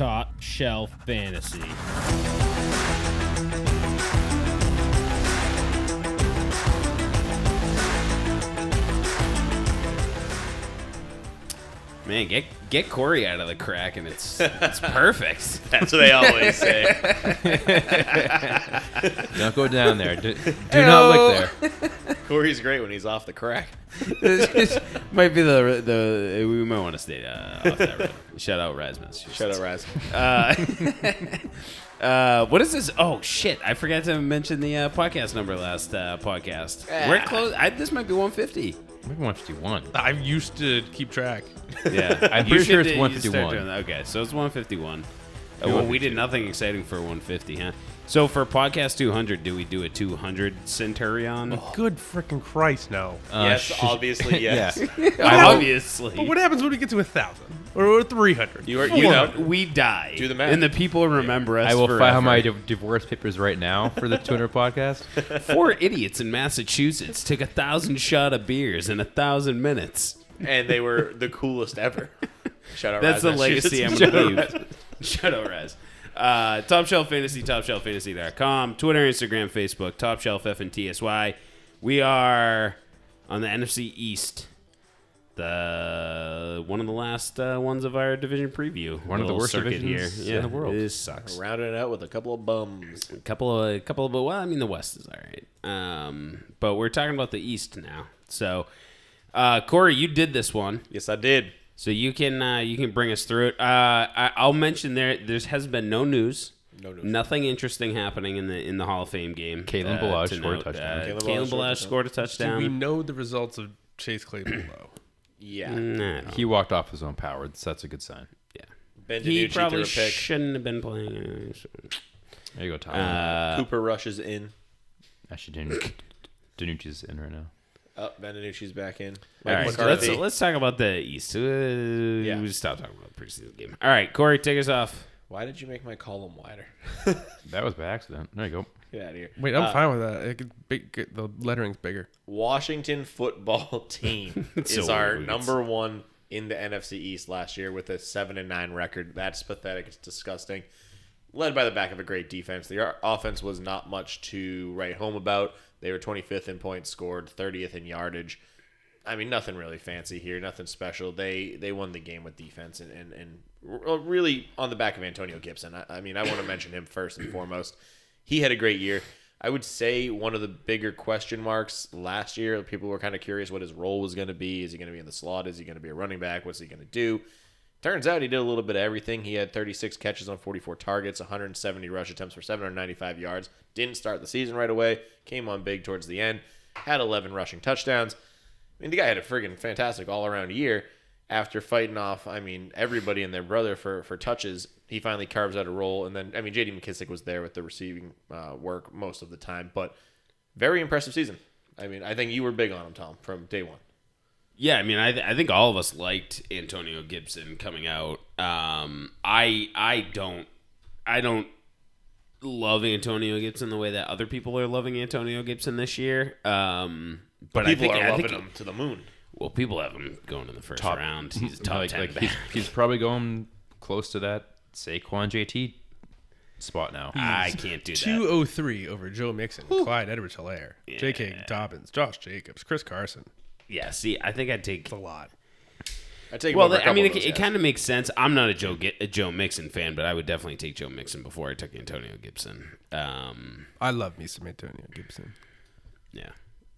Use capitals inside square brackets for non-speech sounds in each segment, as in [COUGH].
Top Shelf Fantasy. Man, get get Corey out of the crack, and it's it's [LAUGHS] perfect. That's what they always say. [LAUGHS] Don't go down there. Do, do not look there. Corey's great when he's off the crack. [LAUGHS] might be the the we might want to stay uh, off that road. Shout out Rasmus. Shout out Raz. Uh, what is this? Oh shit! I forgot to mention the uh, podcast number last uh, podcast. We're close. I, this might be 150. Maybe 151. I used to keep track. Yeah, [LAUGHS] I'm You pretty sure should, it's uh, you start 151. doing that. Okay, so it's 151. Uh, well, we did nothing exciting for 150, huh? So for podcast 200, do we do a 200 Centurion? Good freaking Christ, no. Uh, yes, sh- obviously, [LAUGHS] yes. [LAUGHS] Obviously. But what happens when we get to a thousand or three hundred? You are- you know. we die. Do the math. And the people remember us I will forever. file my div- divorce papers right now for the 200 [LAUGHS] podcast. Four idiots in Massachusetts took a thousand shot of beers in a thousand minutes. and they were the coolest ever. [LAUGHS] Shout out That's Raz the legacy I'm Massachusetts. going to leave. Shut up, Raz. Uh, Top Shelf Fantasy, TopShelfFantasy.com, Twitter, Instagram, Facebook, Top Shelf F and TSY. We are on the NFC East. The one of the last uh, ones of our division preview. One of the Little worst circuit divisions in the world. This sucks. Rounding it out with a couple of bums. A couple of, a couple of, well, I mean, the West is all right. Um, but we're talking about the East now. So, uh, Corey, you did this one. Yes, I did. So you can uh, you can bring us through it. Uh, I, I'll mention there there has been no news, No news. nothing interesting happening in the in the Hall of Fame game. Kalen uh, Ballage scored a touchdown. Uh, Kalen Kalen Ballage Ballage scored a touchdown. a Do we know the results of Chase Claypool though? Yeah. Nah, He walked off his own power. So that's a good sign. yeah, Ben he probably pick. shouldn't have been playing. anyways. There you go, Tom. Uh, Cooper rushes in. Actually, Danu- [COUGHS] DiNucci's in right now. Oh, Beninucci's back in. all Mike right, so let's let's talk about the East. Uh, Yeah. we stop talking about the preseason game. All right, Corey, take us off. Why did you make my column wider? [LAUGHS] That was by accident. There you go. Get out of here. Wait, I'm Uh, fine with that. It could big, get- the lettering's bigger. Washington football [LAUGHS] team [LAUGHS] is so our weird. number one in the NFC East last year with a seven and nine record. That's pathetic. It's disgusting. Led by the back of a great defense. The offense was not much to write home about. They were 25th in points scored, 30th in yardage. I mean, nothing really fancy here, nothing special. They they won the game with defense and and, and really on the back of Antonio Gibson. I, I mean, I want to mention him first and foremost. He had a great year. I would say one of the bigger question marks last year. People were kind of curious what his role was going to be. Is he going to be in the slot? Is he going to be a running back? What's he going to do? Turns out he did a little bit of everything. He had 36 catches on 44 targets, 170 rush attempts for 795 yards. Didn't start the season right away. Came on big towards the end. Had 11 rushing touchdowns. I mean, the guy had a friggin' fantastic all around year. After fighting off, I mean, everybody and their brother for, for touches, he finally carves out a role. And then, I mean, JD McKissic was there with the receiving uh, work most of the time, but very impressive season. I mean, I think you were big on him, Tom, from day one. Yeah, I mean, I, th- I think all of us liked Antonio Gibson coming out. Um, I I don't I don't love Antonio Gibson the way that other people are loving Antonio Gibson this year. Um, but People I think are I loving think, him to the moon. Well, people have him going in the first Top- round. He's a top like, ten like he's, he's probably going close to that Saquon JT spot now. I can't do that. 203 over Joe Mixon, Clyde Edwards Helaire, J.K. Dobbins, Josh Jacobs, Chris Carson. Yeah, see, I think I'd take It's a lot. I take Well, over a I mean, it, it kind of makes sense. I'm not a Joe a Joe Mixon fan, but I would definitely take Joe Mixon before I took Antonio Gibson. Um, I love me some Antonio Gibson. yeah.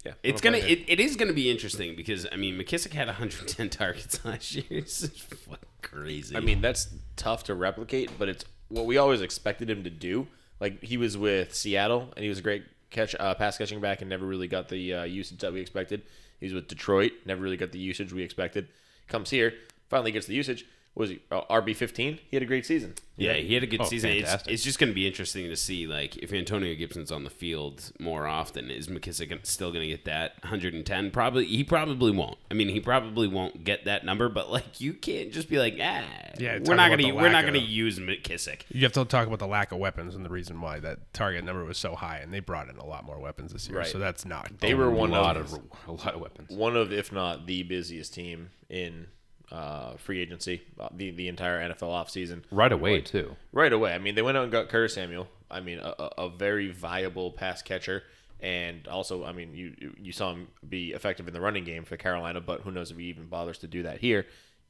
Yeah, It's gonna it, it is gonna be interesting because I mean McKissic had 110 [LAUGHS] targets last year. [LAUGHS] It's fucking crazy. I mean, that's tough to replicate, but it's what we always expected him to do. Like he was with Seattle, and he was a great catch, uh, pass catching back, and never really got the uh, usage that we expected. He's with Detroit, never really got the usage we expected. Comes here, finally gets the usage. Was he uh, RB fifteen? He had a great season. yeah, he had a good Oh, season. It's, it's just gonna be interesting to see like if Antonio Gibson's on the field more often, is McKissic still gonna get that 110? Probably he probably won't. I mean, he probably won't get that number, but like you can't just be like, ah, Yeah, we're not gonna we're not gonna use McKissic. You have to talk about the lack of weapons and the reason why that target number was so high, and they brought in a lot more weapons this year. Right. So that's not. They were one lot of of a lot of weapons. one of, if not the busiest team in uh, free agency, uh, the the entire NFL offseason. Right away too. Right away. I mean, they went out and got Curtis Samuel. I mean, a, a a very viable pass catcher, and also, I mean, you you- you saw him be effective in the running game for Carolina, but who knows if he even bothers to do that here.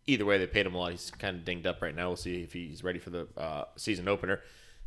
Either way, they paid him a lot. He's kind of dinged up right now. We'll see if he's ready for the uh, season opener.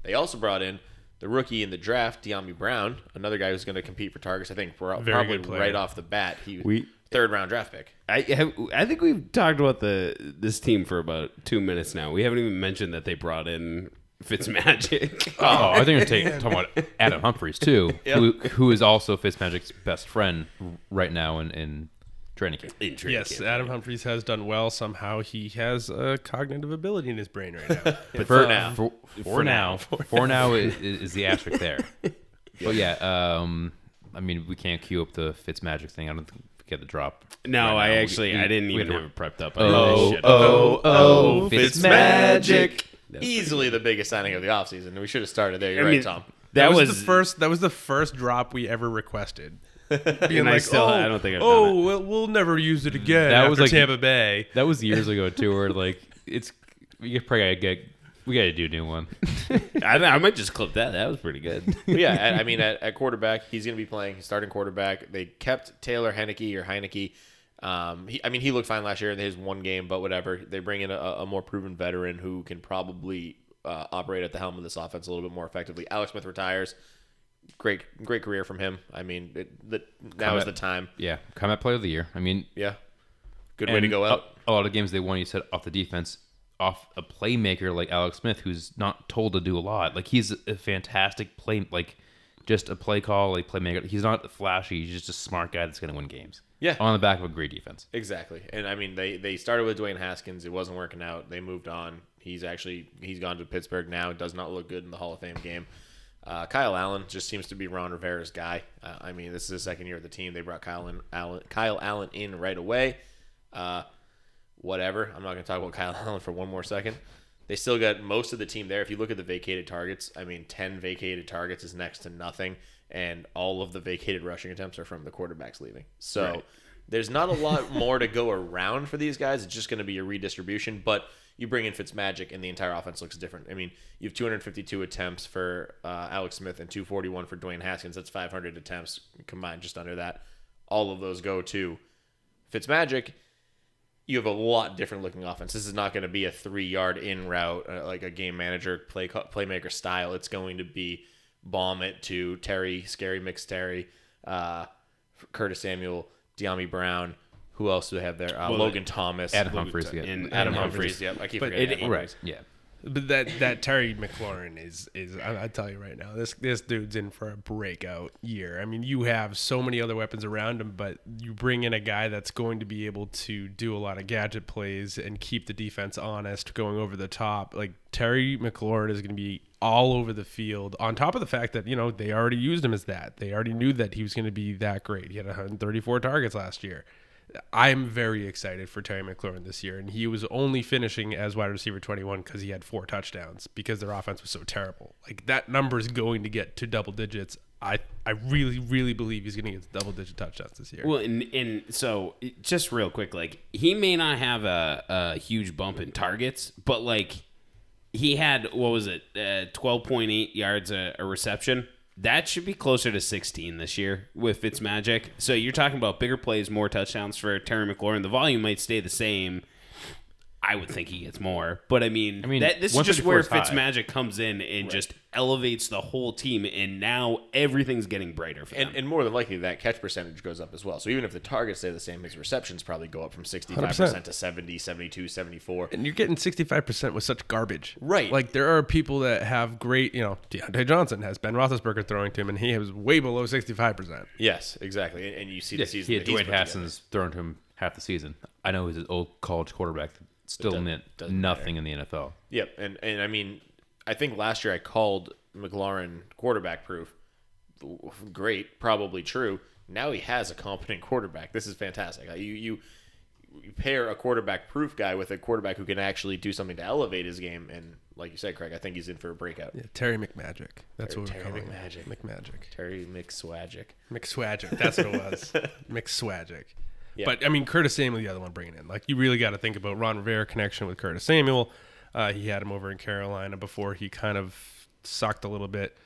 They also brought in the rookie in the draft, Dyami Brown, another guy who's going to compete for targets. I think pro- Very probably right off the bat. He We- third round draft pick. I have, I think we've talked about the this team for about two minutes now. We haven't even mentioned that they brought in Fitzmagic. [LAUGHS] Oh, I think you're take, talking about Adam Humphries too, [LAUGHS] who who is also Fitzmagic's best friend right now in, in training camp. In training Yes, camp. Adam Humphries has done well. Somehow he has a cognitive ability in his brain right now. [LAUGHS] But for, now, for, for now, for now is, is the asterisk there. But yeah, um, I mean, we can't queue up the Fitzmagic thing. I don't think we get the drop. No, right I now. We- actually we- I didn't we even have it prepped up. Oh, I oh, oh, Fitzmagic. Oh, magic. Easily the biggest signing of the offseason. We should have started there. You're I right, mean, Tom. That, was, was, the first. That was the first drop we ever requested. [LAUGHS] Being And I still- oh, I don't think I've oh, done oh, it." Well, we'll never use it mm. again. That after was like- Tampa Bay. That was years ago too, where like it's you get probably gotta get we gotta do a new one. [LAUGHS] I, I might just clip that. That was pretty good. But [LAUGHS] yeah, at, I mean, at, at quarterback, he's going to be playing he's starting quarterback. They kept Taylor Heinicke or Heinicke. Um, he, I mean, he looked fine last year in his one game, but whatever. They bring in a, a more proven veteran who can probably uh, operate at the helm of this offense a little bit more effectively. Alex Smith retires. Great, great career from him. I mean, it, the, now is Comment. the time. yeah, come at player of the year. I mean, Yeah, good way to go out. A, a lot of games they won. You said off the defense, off a playmaker like Alex Smith, who's not told to do a lot. Like he's a fantastic play, like just a play call, like playmaker. He's not flashy. He's just a smart guy that's gonna win games. Yeah. on the back of a great defense. Exactly. And I mean they they started with Dwayne Haskins, it wasn't working out. They moved on. He's actually he's gone to Pittsburgh now. Does not look good in the Hall of Fame game. Uh, Kyle Allen just seems to be Ron Rivera's guy. Uh, I mean, this is the second year of the team. They brought Kyle in, Allen, Kyle Allen in right away. Uh, whatever. I'm not going to talk about [LAUGHS] Kyle Allen for one more second. They still got most of the team there. If you look at the vacated targets, I mean, 10 vacated targets is next to nothing. And all of the vacated rushing attempts are from the quarterbacks leaving. So there's not a lot more to go around for these guys. It's just going to be a redistribution. But you bring in Fitzmagic, and the entire offense looks different. I mean, you have 252 attempts for uh, Alex Smith and 241 for Dwayne Haskins. That's 500 attempts combined, just under that. All of those go to Fitzmagic you have a lot different looking offense. This is not going to be a three yard in route uh, like a game manager play playmaker style. It's going to be bomb it to Terry, scary mix Terry, uh, Curtis Samuel, Dyami Brown. Who else do they have there? Uh, Logan Thomas, Adam Humphries, Th- yeah. And Adam Adam Humphries. Yep, I keep But forgetting. it- Adam Humphries. Right. Yeah. But that that Terry McLaurin is is I, I tell you right now this this dude's in for a breakout year. I mean, you have so many other weapons around him, but you bring in a guy that's going to be able to do a lot of gadget plays and keep the defense honest, going over the top. Like Terry McLaurin is going to be all over the field. On top of the fact that you know they already used him as that, they already knew that he was going to be that great. He had 134 targets last year. I'm very excited for Terry McLaurin this year, and he was only finishing as wide receiver 21 because he had four touchdowns because their offense was so terrible. Like that number is going to get to double digits. I I really really believe he's going to get double digit touchdowns this year. Well, and, and so just real quick, like he may not have a, a huge bump in targets, but like he had what was it, uh, twelve point eight yards a, a reception. That should be closer to sixteen this year with Fitzmagic. So you're talking about bigger plays, more touchdowns for Terry McLaurin. The volume might stay the same. I would think he gets more, but I mean, I mean, that, this is just 154 where is high. Fitzmagic comes in and just elevates the whole team, and now everything's getting brighter for them. And, and more than likely, that catch percentage goes up as well. So even if the targets stay the same, his receptions probably go up from 65% 100%. to 70, 72, 74. and you're getting 65% with such garbage. Right. Like, there are people that have great, you know, Diontae Johnson has Ben Roethlisberger throwing to him, and he was way below 65%. Yes, exactly. And, and you see the Yeah, season he had that Dwayne put. Haskins thrown to him half the season. I know he's an old college quarterback, that still doesn't- meant doesn't nothing in the NFL. Yep, and and I mean, I think last year I called McLaurin quarterback proof. Great, probably true. Now he has a competent quarterback. This is fantastic. You you, you pair a quarterback proof guy with a quarterback who can actually do something to elevate his game, and like you said, Craig, I think he's in for a breakout. Yeah, Terry McMagic. That's Terry- what we're Terry calling McMagic. him. McMagic. Terry McSwagic. McSwagic. That's what it was. [LAUGHS] McSwagic. Yeah. But I mean, Curtis Samuel, the other one bringing in. Like you really got to think about Ron Rivera connection with Curtis Samuel. Uh, he had him over in Carolina before he kind of sucked a little bit,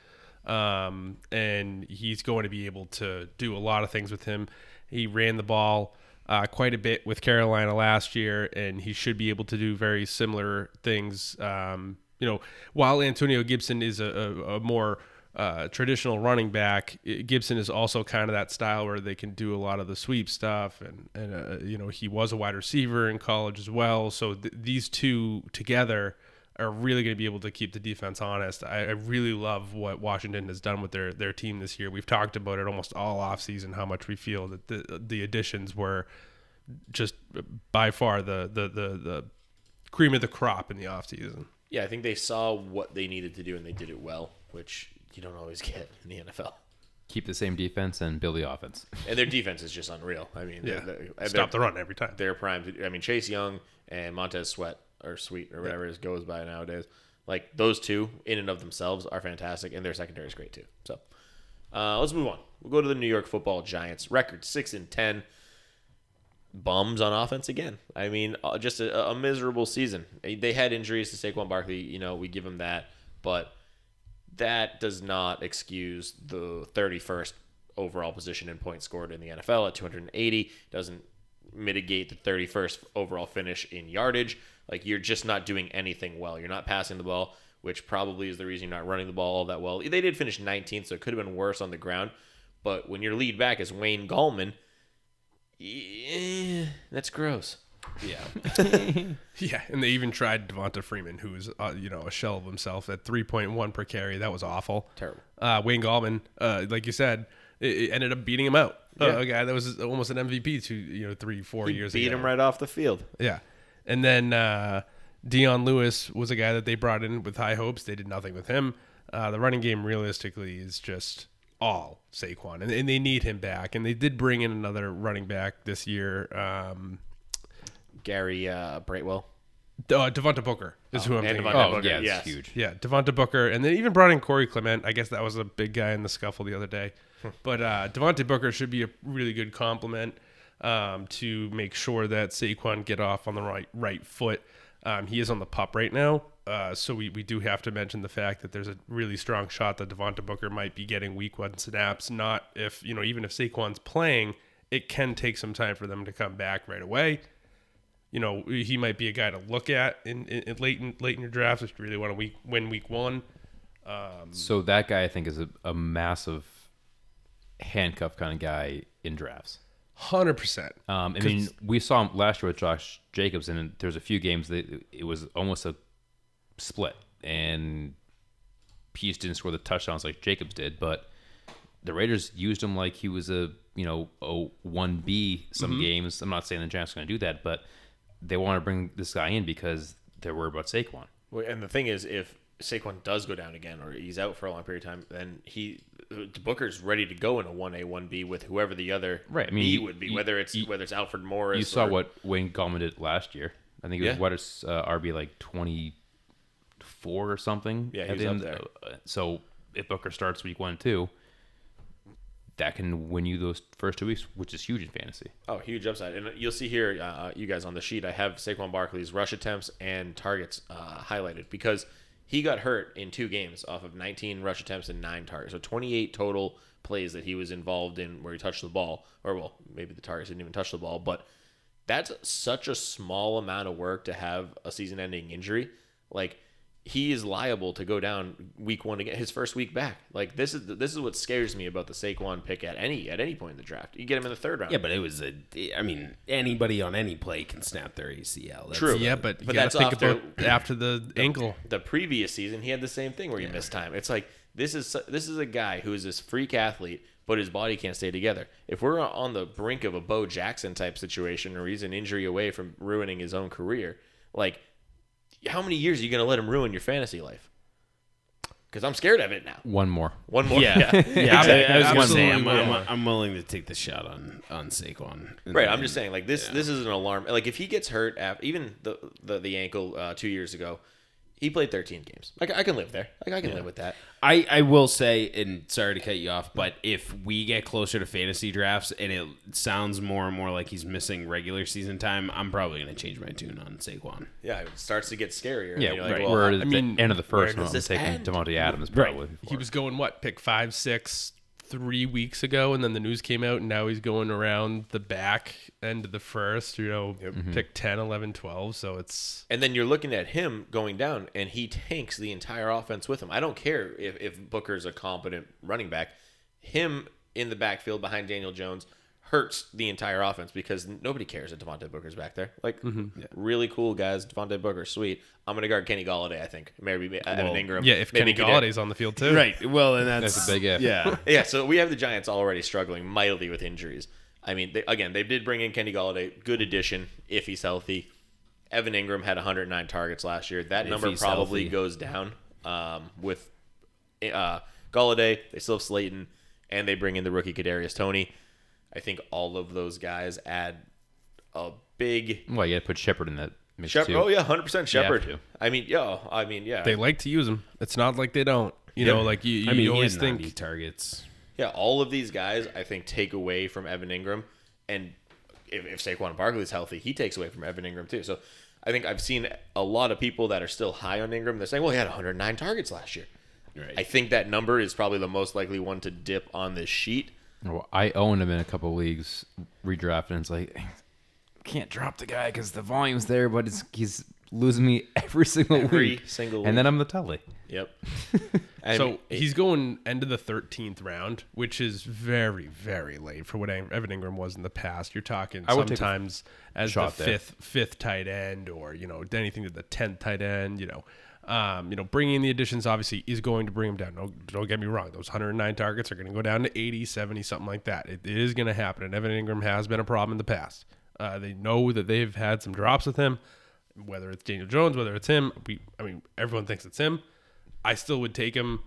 um, and he's going to be able to do a lot of things with him. He ran the ball uh, quite a bit with Carolina last year, and he should be able to do very similar things. Um, you know, while Antonio Gibson is a, a, a more uh, traditional running back, Gibson is also kind of that style where they can do a lot of the sweep stuff, and and uh, you know he was a wide receiver in college as well. So th- these two together are really going to be able to keep the defense honest. I, I really love what Washington has done with their their team this year. We've talked about it almost all offseason how much we feel that the the additions were just by far the the the, the cream of the crop in the offseason. Yeah, I think they saw what they needed to do and they did it well, which you don't always get in the NFL. Keep the same defense and build the offense. And their defense is just unreal. I mean, Yeah, they're, they're, stop the run every time. They're primed. I mean, Chase Young and Montez Sweat or Sweet or whatever it goes by nowadays. Like those two, in and of themselves, are fantastic, and their secondary is great too. So, uh, let's move on. We'll go to the New York Football Giants. Record six and ten. Bums on offense again. I mean, uh, just a, a miserable season. They had injuries to Saquon Barkley. You know, we give them that, but that does not excuse the 31st overall position in points scored in the NFL at 280. Doesn't mitigate the 31st overall finish in yardage. Like you're just not doing anything well. You're not passing the ball, which probably is the reason you're not running the ball all that well. They did finish 19th, so it could have been worse on the ground. But when your lead back is Wayne Gallman, yeah, that's gross. Yeah, [LAUGHS] yeah. and they even tried Devonta Freeman, who's uh, you know a shell of himself at 3.1 per carry. That was awful. Terrible. Uh, Wayne Gallman, uh, like you said, it, it ended up beating him out. Uh, Yeah. a guy that was almost an MVP two, you know, three, four He years beat ago. him right off the field. Yeah, and then uh, Dion Lewis was a guy that they brought in with high hopes. They did nothing with him. Uh, the running game realistically is just all Saquon, and, and they need him back. And they did bring in another running back this year. Um, Gary uh, Brightwell. uh, Devontae Booker is who I'm and thinking. Devontae. Oh Booker, yeah, it's yes. huge. Yeah, Devontae Booker, and then even brought in Corey Clement. I guess that was a big guy in the scuffle the other day. but uh, Devontae Booker should be a really good compliment um, to make sure that Saquon get off on the right right foot. Um, he is on the pup right now, uh, so we, we do have to mention the fact that there's a really strong shot that Devontae Booker might be getting week one snaps. Not if you know even if Saquon's playing, it can take some time for them to come back right away you know, he might be a guy to look at in, in, in late in late in your drafts if you really want to week, win week one. So that guy, I think, is a, a massive handcuff kind of guy in drafts. Hundred percent. Um, I mean, we saw him last year with Josh Jacobs, and there's a few games that it was almost a split, and Peace didn't score the touchdowns like Jacobs did, but the Raiders used him like he was a you know a one B some games. I'm not saying the Giants are going to do that, but they want to bring this guy in because they're worried about Saquon. Well, And the thing is, if Saquon does go down again, or he's out for a long period of time, then he Booker's ready to go in a one A one B with whoever the other Right, I mean, B would be, you- whether it's you- whether it's Alfred Morris. You saw or- what Wayne Gallman did last year. I think it was Yeah. what is uh, RB like twenty four or something. Yeah, he was the up end. there. Uh, So if Booker starts week one too, that can win you those first two weeks, which is huge in fantasy. Oh, huge upside. And you'll see here, uh, you guys on the sheet, I have Saquon Barkley's rush attempts and targets uh, highlighted because he got hurt in two games off of 19 rush attempts and nine targets. So 28 total plays that he was involved in where he touched the ball. Or, well, maybe the targets didn't even touch the ball, but that's such a small amount of work to have a season ending injury. Like, he is liable to go down week one again, his first week back. Like this is this is what scares me about the Saquon pick at any at any point in the draft. You get him in the third round. Yeah, but it was a. I mean, anybody on any play can snap their ACL. That's True. Yeah, but you But that's think after- about after the ankle. the previous season he had the same thing where he missed time. It's like this is this is a guy who is this freak athlete, but his body can't stay together. If we're on the brink of a Bo Jackson type situation, or he's an injury away from ruining his own career, like how many years are you going to let him ruin your fantasy life? Because I'm scared of it now. One more. One more, Yeah, [LAUGHS] yeah. exactly. I, I was gonna say I'm, I'm, I'm willing to take the shot on on Saquon. Right, I'm just saying, like this. This is an alarm. Like if he gets hurt, af even the the, the ankle uh, two years ago, he played 13 games. Like I can live there. Like I can live with that. I, I will say, and sorry to cut you off, but if we get closer to fantasy drafts and it sounds more and more like he's missing regular season time, I'm probably going to change my tune on Saquon. Yeah, it starts to get scarier. Yeah, You're like, right. well, we're I- the mean, end of the first where one. I'm this taking end? Davante Adams probably. He was going what pick five, six, three weeks ago, and then the news came out, and now he's going around the back end of the first. You know, mm-hmm. pick 10, 11, 12. So it's And then you're looking at him going down, and he tanks the entire offense with him. I don't care if, if Booker's a competent running back. Him in the backfield behind Daniel Jones hurts the entire offense because nobody cares that Devontae Booker's back there. Like, really cool guys. Devontae Booker, sweet. I'm going to guard Kenny Golladay, I think. Maybe Evan Well, Engram. yeah. If maybe Kenny Kadar- Golladay's on the field too, Right. Well, and that's, That's a big if. Yeah. [LAUGHS] Yeah, so we have the Giants already struggling mightily with injuries. I mean, they, again, they did bring in Kenny Golladay, good addition if he's healthy. Evan Engram had 109 targets last year. That If number probably healthy. goes down um, with uh, Golladay. They still have Slayton, and they bring in the rookie Kadarius Toney. I think all of those guys add a big. Well, you got to put Shepard in that mix Shep- too. oh yeah, hundred percent Shepard. to. I mean, yeah, I mean, yeah, they like to use him. It's not like they don't. You Yeah. know, like you, you I mean, always 90 think targets. Yeah, all of these guys, I think, take away from Evan Engram, and if, if Saquon Barkley's healthy, he takes away from Evan Engram too. So, I think I've seen a lot of people that are still high on Engram. They're saying, "Well, he had 109 targets last year." Right. I think that number is probably the most likely one to dip on this sheet. Well, I owned him in a couple leagues, redrafted, and it's like can't drop the guy because the volume's there, but it's, he's losing me [LAUGHS] every single Every week. single and then. I'm the telly. Yep. [LAUGHS] I so mean, he's going end of the 13th round, which is very, very late for what Evan Engram was in the past. You're talking I would sometimes as the there. fifth fifth tight end, or you know anything to the 10th tight end. You know, um, you know bringing the additions obviously is going to bring him down. No, don't get me wrong; those 109 targets are going to go down to 80, 70, something like that. It, it is going to happen, and Evan Engram has been a problem in the past. Uh, they know that they've had some drops with him, whether it's Daniel Jones, whether it's him. We, I mean, everyone thinks it's him. I still would take him.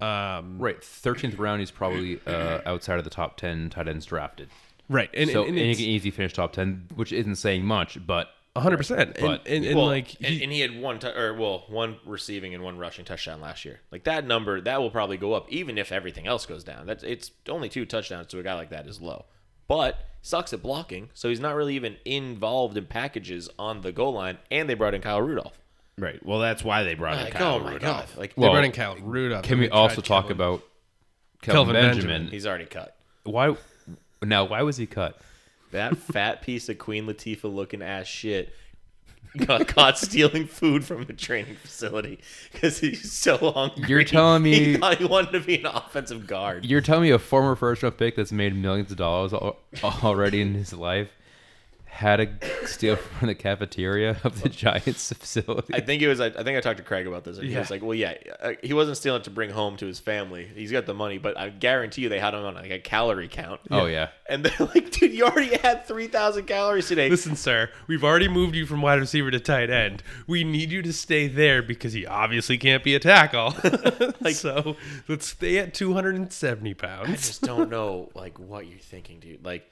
Um, Right, thirteenth round, he's probably uh, outside of the top ten tight ends drafted. right, and, so and, and, and he can easily finish top ten, which isn't saying much, but 100. percent And, and, and well, like and, he- and he had one, t- or well, one receiving and one rushing touchdown last year. Like that number, that will probably go up, even if everything else goes down. That's it's only two touchdowns to a guy like that is low, but sucks at blocking, so he's not really even involved in packages on the goal line. And they brought in Kyle Rudolph. Right. Well, that's why they brought in Kyle oh my Rudolph. god! Like they Well, brought in Cal Rudolph. can we also talk Kelvin. about Kelvin Kelvin, Benjamin? Benjamin. he's already cut. Why? Now, why was he cut? That fat piece of Queen Latifah looking ass shit got caught stealing food from the training facility because he's so hungry. You're telling me- [LAUGHS] he thought he wanted to be an offensive guard. You're telling me a former first round pick that's made millions of dollars al- already in his life had to steal from the cafeteria of the Giants facility? I think it was. I, I think I talked to Craig about this, and he Yeah. was like, "Well, yeah, uh, he wasn't stealing it to bring home to his family. He's got the money, but I guarantee you, they had him on like a calorie count. oh yeah. and they're [LAUGHS] like, dude, you already had three thousand calories today. Listen, sir, we've already moved you from wide receiver to tight end. We need you to stay there because he obviously can't be a tackle. [LAUGHS] [LAUGHS] Like so let's stay at 270 pounds. I pounds. just don't know like what you're thinking, dude. Like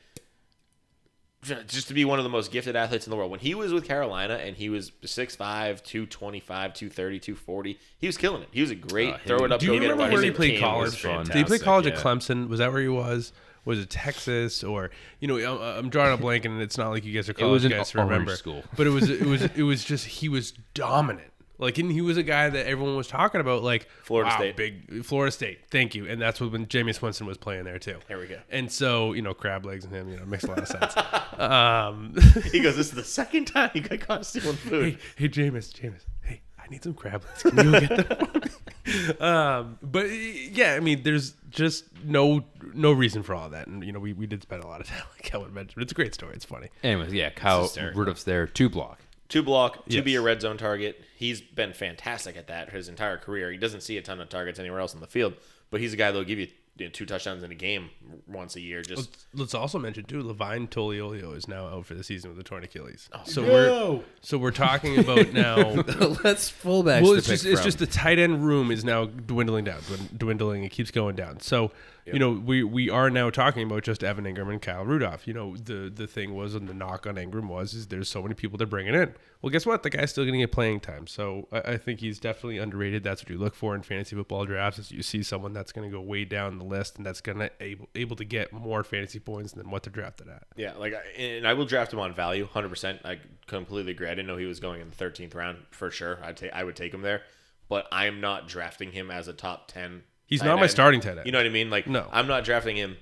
just to be one of the most gifted athletes in the world. When he was with Carolina and he was 6'5", 225, 230, 240, he was killing it. He was a great Uh, throw it up. Do you go get it remember where he receiver. played college? Did he play fantastic, college at. Clemson? Was that where he was? Was it Texas or you know? I'm, I'm drawing a blank, and it's not like you guys are college was an guys to remember. school. But it was it was it was just he was dominant. Like and he was a guy that everyone was talking about. Like Florida wow, State. big Florida State. Thank you. And that's when Jameis Winston was playing there too. There we go. And so you know, crab legs and him, you know, makes a lot of sense. [LAUGHS] um, [LAUGHS] He goes, "This is the second time he got caught stealing food." hey, hey, Jameis, Jameis, hey, I need some crab legs. Can you get them? for me? [LAUGHS] um, but yeah, I mean, there's just no no reason for all that, and you know, we, we did spend a lot of time on Kelvin Benjamin. It's a great story. It's funny. Anyways, yeah, Kyle. Rudolph's there, two block. Two block, to be a red zone target. He's been fantastic at that his entire career. He doesn't see a ton of targets anywhere else in the field, but he's a guy that'll give you, you know, two touchdowns in a game once a year. Just Let's, let's also mention too, Levine Toilolo is now out for the season with a torn Achilles. Oh, so we're so we're talking about [LAUGHS] now. [LAUGHS] Let's fullbacks. well, to it's pick just it's from. just the tight end room is now dwindling down, dwindling. It keeps going down. So You know, we we are now talking about just Evan Engram and Kyle Rudolph. You know, the the thing was, and the knock on Engram was, is there's so many people they're bringing in. Well, guess what? The guy's still getting get playing time. So I, I think he's definitely underrated. That's what you look for in fantasy football drafts. Is you see someone that's going to go way down the list and that's going to able able to get more fantasy points than what they're drafted at. Yeah, like, and I will draft him on value, hundred percent. I completely agree. I didn't know he was going in the thirteenth round for sure. I'd take, I would take him there, but I am not drafting him as a top ten. He's tight not my end. starting tight end. You know what I mean? Like, No. I'm not drafting him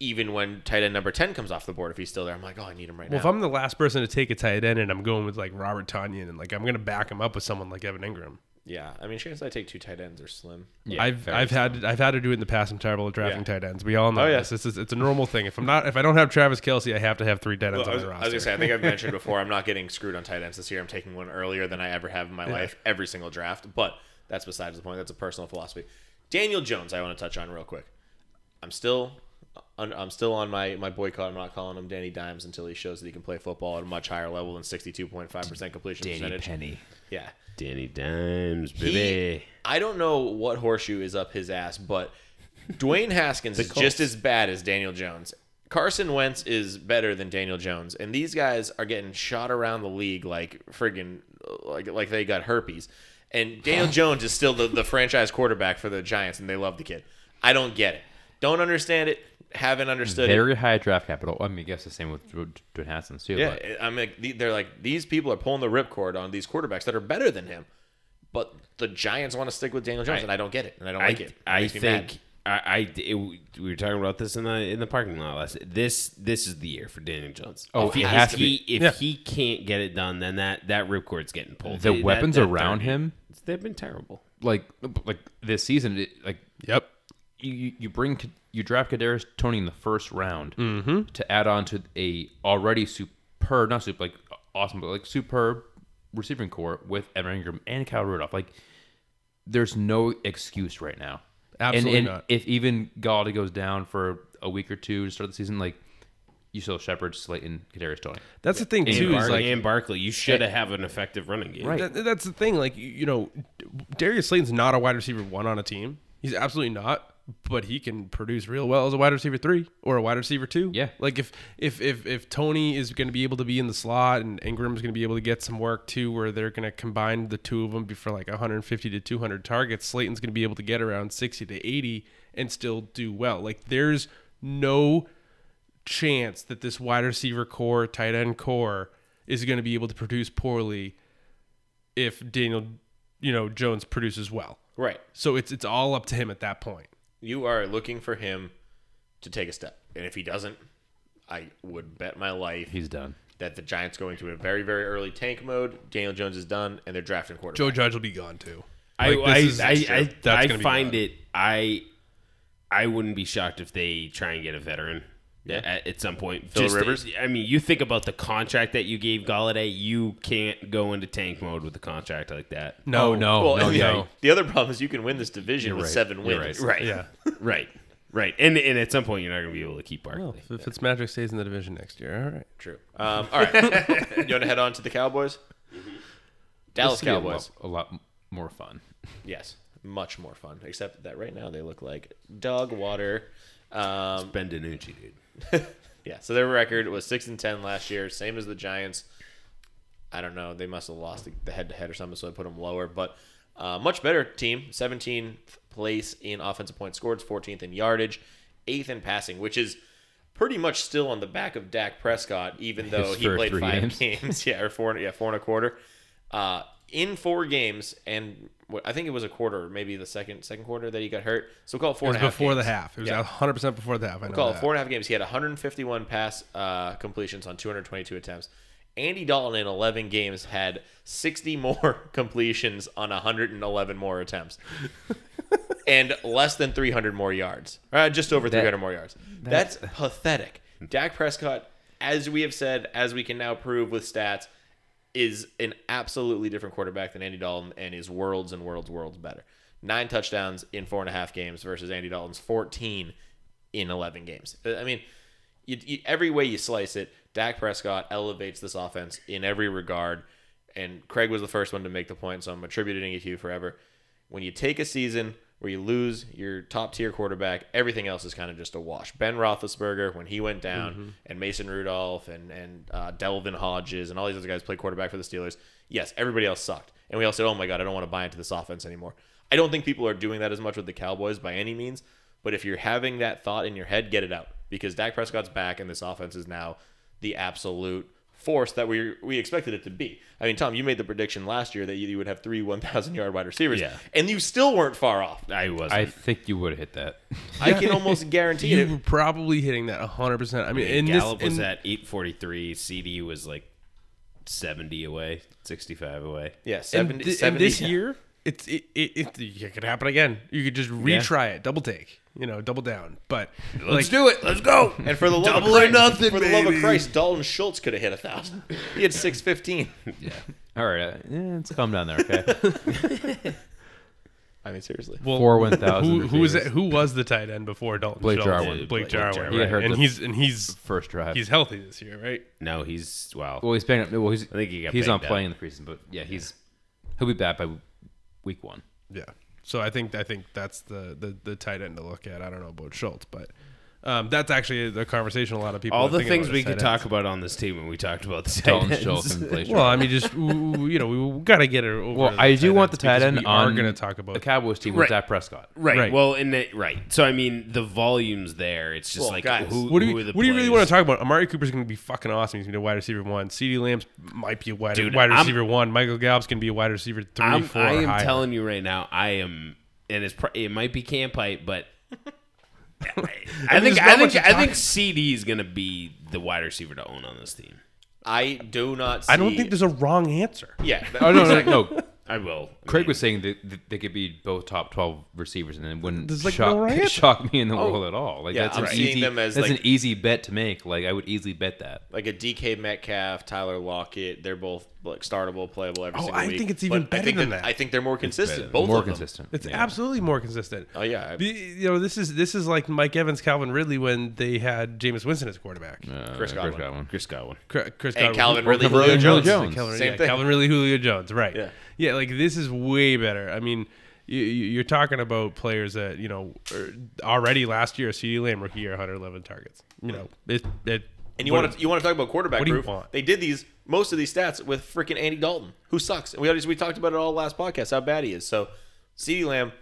even when tight end number ten comes off the board. If he's still there, I'm like, oh, I need him right now. Well, if now. I'm the last person to take a tight end and I'm going with like Robert Tonyan and like I'm going to back him up with someone like Evan Engram. yeah, I mean, chances I take two tight ends are slim. Yeah, I've very I've slim. had I've had to do it in the past. I'm terrible at drafting Yeah. tight ends. We all know Oh, yeah. this. It's, it's, it's a normal thing. If I'm not if I don't have Travis Kelce, I have to have three tight ends Well, I, on was, the I roster. was gonna say, I think I've [LAUGHS] mentioned before, I'm not getting screwed on tight ends this year. I'm taking one earlier than I ever have in my life, every single draft. But that's besides the point. That's a personal philosophy. Daniel Jones, I want to touch on real quick. I'm still, I'm still on my my boycott. I'm not calling him Danny Dimes until he shows that he can play football at a much higher level than 62.5 percent completion Danny percentage. Penny. Yeah, Danny Dimes, he, baby. I don't know what horseshoe is up his ass, but Dwayne Haskins [LAUGHS] is just as bad as Daniel Jones. Carson Wentz is better than Daniel Jones, and these guys are getting shot around the league like friggin' like like they got herpes. And Daniel Jones is still the, the franchise quarterback for the Giants, and they love the kid. I don't get it. Don't understand it. Haven't understood it. Very high draft capital. I mean, I guess the same with Dwayne Haskins too. Yeah, but like the- they're like these people are pulling the ripcord on these quarterbacks that are better than him, but the Giants want to stick with Daniel Jones, and I don't get it, and I don't I, like it. It I think I, I it, we were talking about this in the in the parking lot last. This this is the year for Daniel Jones. Oh, if he, it has if to he if Yeah. he can't get it done, then that that ripcord's getting pulled. the That- weapons that around 30 him, they've been terrible. like like this season, it, like Yep. you you- you bring you draft Kadarius Toney in the first round mm-hmm. to add on to a already superb, not super like awesome, but like superb receiving core with Evan Engram and Kyle Rudolph. Like, there's no excuse right now. Absolutely and, and not. If even Golladay goes down for a week or two to start the season, like you still Shepard, Slayton, Kadarius Toney. That's the thing And, too. Is Barkley, like and Barkley, you should have an effective running game. Right. That, that's the thing. Like you, you know, Darius Slayton's not a wide receiver one on a team. He's absolutely not. But he can produce real well as a wide receiver three or a wide receiver two. Yeah. Like if if if if Toney is going to be able to be in the slot and Engram's going to be able to get some work too, where they're going to combine the two of them for like 150 to 200 targets, Slayton's going to be able to get around 60 to 80 and still do well. Like there's no chance that this wide receiver core, tight end core is going to be able to produce poorly if Daniel, you know, Jones produces well. right. So it's it's all up to him at that point. You are looking for him to take a step, and if he doesn't, I would bet my life He's done. that the Giants go into a very very early tank mode. Daniel Jones is done, and they're drafting quarterback. Joe Judge will be gone too. I Like, I, this is- I. I, I find it I I wouldn't be shocked if they try and get a veteran. At, at some point, Phil Just- Rivers? I mean, you think about the contract that you gave Golladay. You can't go into tank mode with a contract like that. No, Oh, no, well, no, [LAUGHS] and the, no. the other problem is you can win this division You're with right. seven You're wins. right. Right. Yeah. [LAUGHS] Right. Right. And and at some point, you're not going to be able to keep Barkley. Well, if Fitzmagic stays in the division next year, all right. True. Um, all right. [LAUGHS] you want to head on to the Cowboys? Dallas This will be a Cowboys. lot, a lot more fun. Yes, much more fun. Except that right now they look like dog water. Um, Ben DiNucci, dude. [LAUGHS] yeah. So their record was six and ten last year, same as the Giants. I don't know. They must have lost the head to head or something, so I put them lower. But uh, much better team. 17th place in offensive points scored, 14th in yardage, eighth in passing, which is pretty much still on the back of Dak Prescott, even [LAUGHS] though His he played five games. games. [LAUGHS] yeah, or four. Yeah, four and a quarter. Uh, in four games, and I think it was a quarter, maybe the second second quarter that he got hurt. So we'll call it four It was and a half before the half. It was Yeah. 100 percent before the half. I know Call it four and a half games. He had 151 pass uh, completions on 222 attempts. Andy Dalton in 11 games had 60 [LAUGHS] more completions on 111 more attempts, [LAUGHS] and less than 300 more yards. Uh, just over 300 more yards. That's [LAUGHS] pathetic. Dak Prescott, as we have said, as we can now prove with stats, is an absolutely different quarterback than Andy Dalton and is worlds and worlds, worlds better. Nine touchdowns in four and a half games versus Andy Dalton's 14 in 11 games. Uh, I mean, you, you, every way you slice it, Dak Prescott elevates this offense in every regard. And Craig was the first one to make the point, so I'm attributing it to you forever. When you take a season where you lose your top tier quarterback, everything else is kind of just a wash. Ben Roethlisberger, when he went down, Mm-hmm. and Mason Rudolph and and uh, Devlin Hodges and all these other guys played quarterback for the Steelers. Yes, everybody else sucked, and we all said, "Oh my god, I don't want to buy into this offense anymore." I don't think people are doing that as much with the Cowboys by any means, but if you're having that thought in your head, get it out because Dak Prescott's back, and this offense is now the absolute force that we we expected it to be. I mean, Tom, you made the prediction last year that you, you would have three 1,000 yard wide receivers, Yeah. and you still weren't far off. I wasn't. I think you would have hit that. I can almost [LAUGHS] guarantee You it. were probably hitting that 100%. I mean, in Gallup this, was in, at 843. CD was like 70 away, 65 away. Yeah, 70, thi- in 70 this year, it's it, it, it, it could happen again. You could just retry it, double take, you know, double down. But Let's do it. Let's go. And for the love Double of or Christ, nothing, for the love of. Christ, Dalton Schultz could have hit a thousand. He had six fifteen. Yeah. All right. Uh, yeah, let's calm down there, okay? [LAUGHS] I mean, seriously. well, Four 1,000 Who, who was it? Who was the tight end before Dalton? Blake Schultz? Jarwin. Blake, Blake Jarwin, Jarwin. He right? hurt and he's and he's First drive. he's healthy this year, right? No, he's well. well, he's banged up. Well, he's, I think he got he's not playing in the preseason, but yeah, he's he'll be back by week one. Yeah. So I think I think that's the, the the tight end to look at. I don't know about Schultz, but um, that's actually the conversation a lot of people. All the things about we could tight talk about on this team when we talked about the tight Dalton ends. Schultz and Blake [LAUGHS] Well, I mean, just w- w- you know, we got to get it over. Well, the I do tight want the ends tight because end we on are going to talk about the Cowboys team Right. with Dak Prescott. Right. Right. Well, in the, right. So I mean, the volume's there. It's just Well, like guys, who, What do who you are the What do you really want to talk about? Amari Cooper's going to be fucking awesome. He's going to be a wide receiver one. CeeDee Lamb's might be a wide, Dude, wide I'm- receiver one. Michael Gallup's going to be a wide receiver 3 I'm, four. I am higher. telling you right now, I am, and it's pr- it might be camp hype, but [LAUGHS] I mean, think I think much to I think CD is gonna be the wide receiver to own on this team. I do not. See, I don't think there's a wrong answer. Yeah. Oh no, no, no. [LAUGHS] I will. I Craig mean, was saying that that they could be both top twelve receivers, and it wouldn't There's, like, shock, [LAUGHS] no right shock me in the world at all. Like Yeah, that's I'm an seeing easy them as, that's like- an easy bet to make. Like I would easily bet that. like a DK Metcalf, Tyler Lockett. They're both like startable, playable every Oh, single I week. think it's even But better think than that, that. I think they're more consistent. Both More of them. consistent. It's Yeah. absolutely more consistent. Oh yeah. I- The- you know, this is this is like Mike Evans, Calvin Ridley when they had Jameis Winston as quarterback. Uh, Chris Godwin. Godwin. Chris Godwin. Chris Chris and Godwin- Calvin Ridley, Calvin Julio Ridley, Jones. Jones. Calvin, Same yeah, thing. Calvin Ridley, Julio Jones, right? Yeah. Yeah. Like this is way better. I mean, you, you're talking about players that you know er, already last year, CeeDee Lamb rookie year, 111 targets. You know, it, it And you want to you want to talk about quarterback what do you proof? want? They did these most of these stats with freaking Andy Dalton, who sucks. And we already, we talked about it all last podcast how bad he is. So, CeeDee Lamb,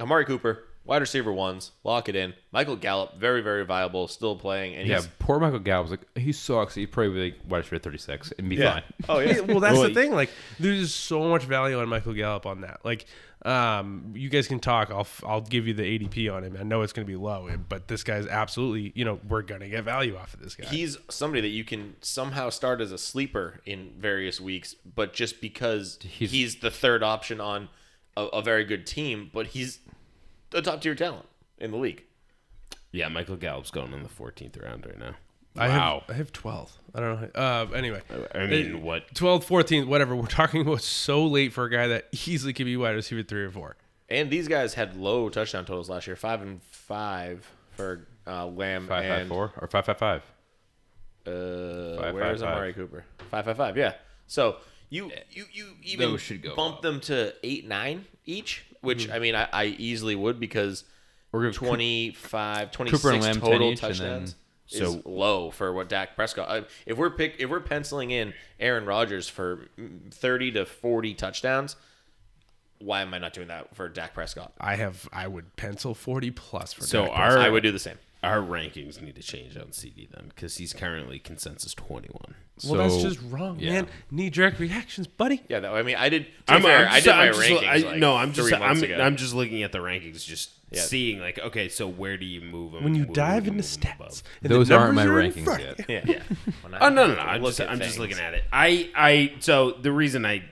Amari Cooper, wide receiver ones, lock it in. Michael Gallup, very very viable, still playing. And Yeah, he's, poor Michael Gallup was like he sucks. He'd probably be like wide receiver thirty six and be yeah. fine. [LAUGHS] Oh yeah. Yeah, well, that's the thing. Like, there's so much value on Michael Gallup on that. Like, um, you guys can talk. I'll I'll give you the ADP on him. I know it's going to be low, but this guy's absolutely. You know, we're going to get value off of this guy. he's somebody that you can somehow start as a sleeper in various weeks, but just because he's, He's- the third option on a, a very good team, but he's a top tier talent in the league. Yeah, Michael Gallup's going in the 14th round right now. I Wow. have I have 12. I don't know. Uh, anyway, I mean, what? 12, 14, whatever. We're talking about so late for a guy that easily could be wide receiver three or four. And these guys had low touchdown totals last year, five and five for uh, Lamb Five five four or five five five. uh, Five, where's five, five. Amari Cooper? Five five five. Yeah. So you you you even Those should go bump up. them to eight nine each, which Mm-hmm. I mean I, I easily would because We're gonna 25, 26 Cooper and Lamb 10 total each, and touchdowns. then- is So- low for what Dak Prescott. uh, If we're pick, if we're penciling in Aaron Rodgers for mm, thirty to forty touchdowns, why am I not doing that for Dak Prescott? I have I would pencil 40 plus for So Dak our I would do the same. Our rankings need to change on CD then because he's currently consensus 21. Well, that's just wrong, yeah. man. Knee jerk reactions, buddy. Yeah, that, I mean, I did. To be fair, I just- did my I'm just- rankings. I- like no, I'm just three I'm, ago. I'm just looking at the rankings, just Yeah. seeing like, okay, so where do you move them? When you Where dive into move 'em stats, and the Those aren't my are rankings yet. of [LAUGHS] you. yeah. Oh no, no, no! I'm just, I'm just looking at it. I, I, so the reason I,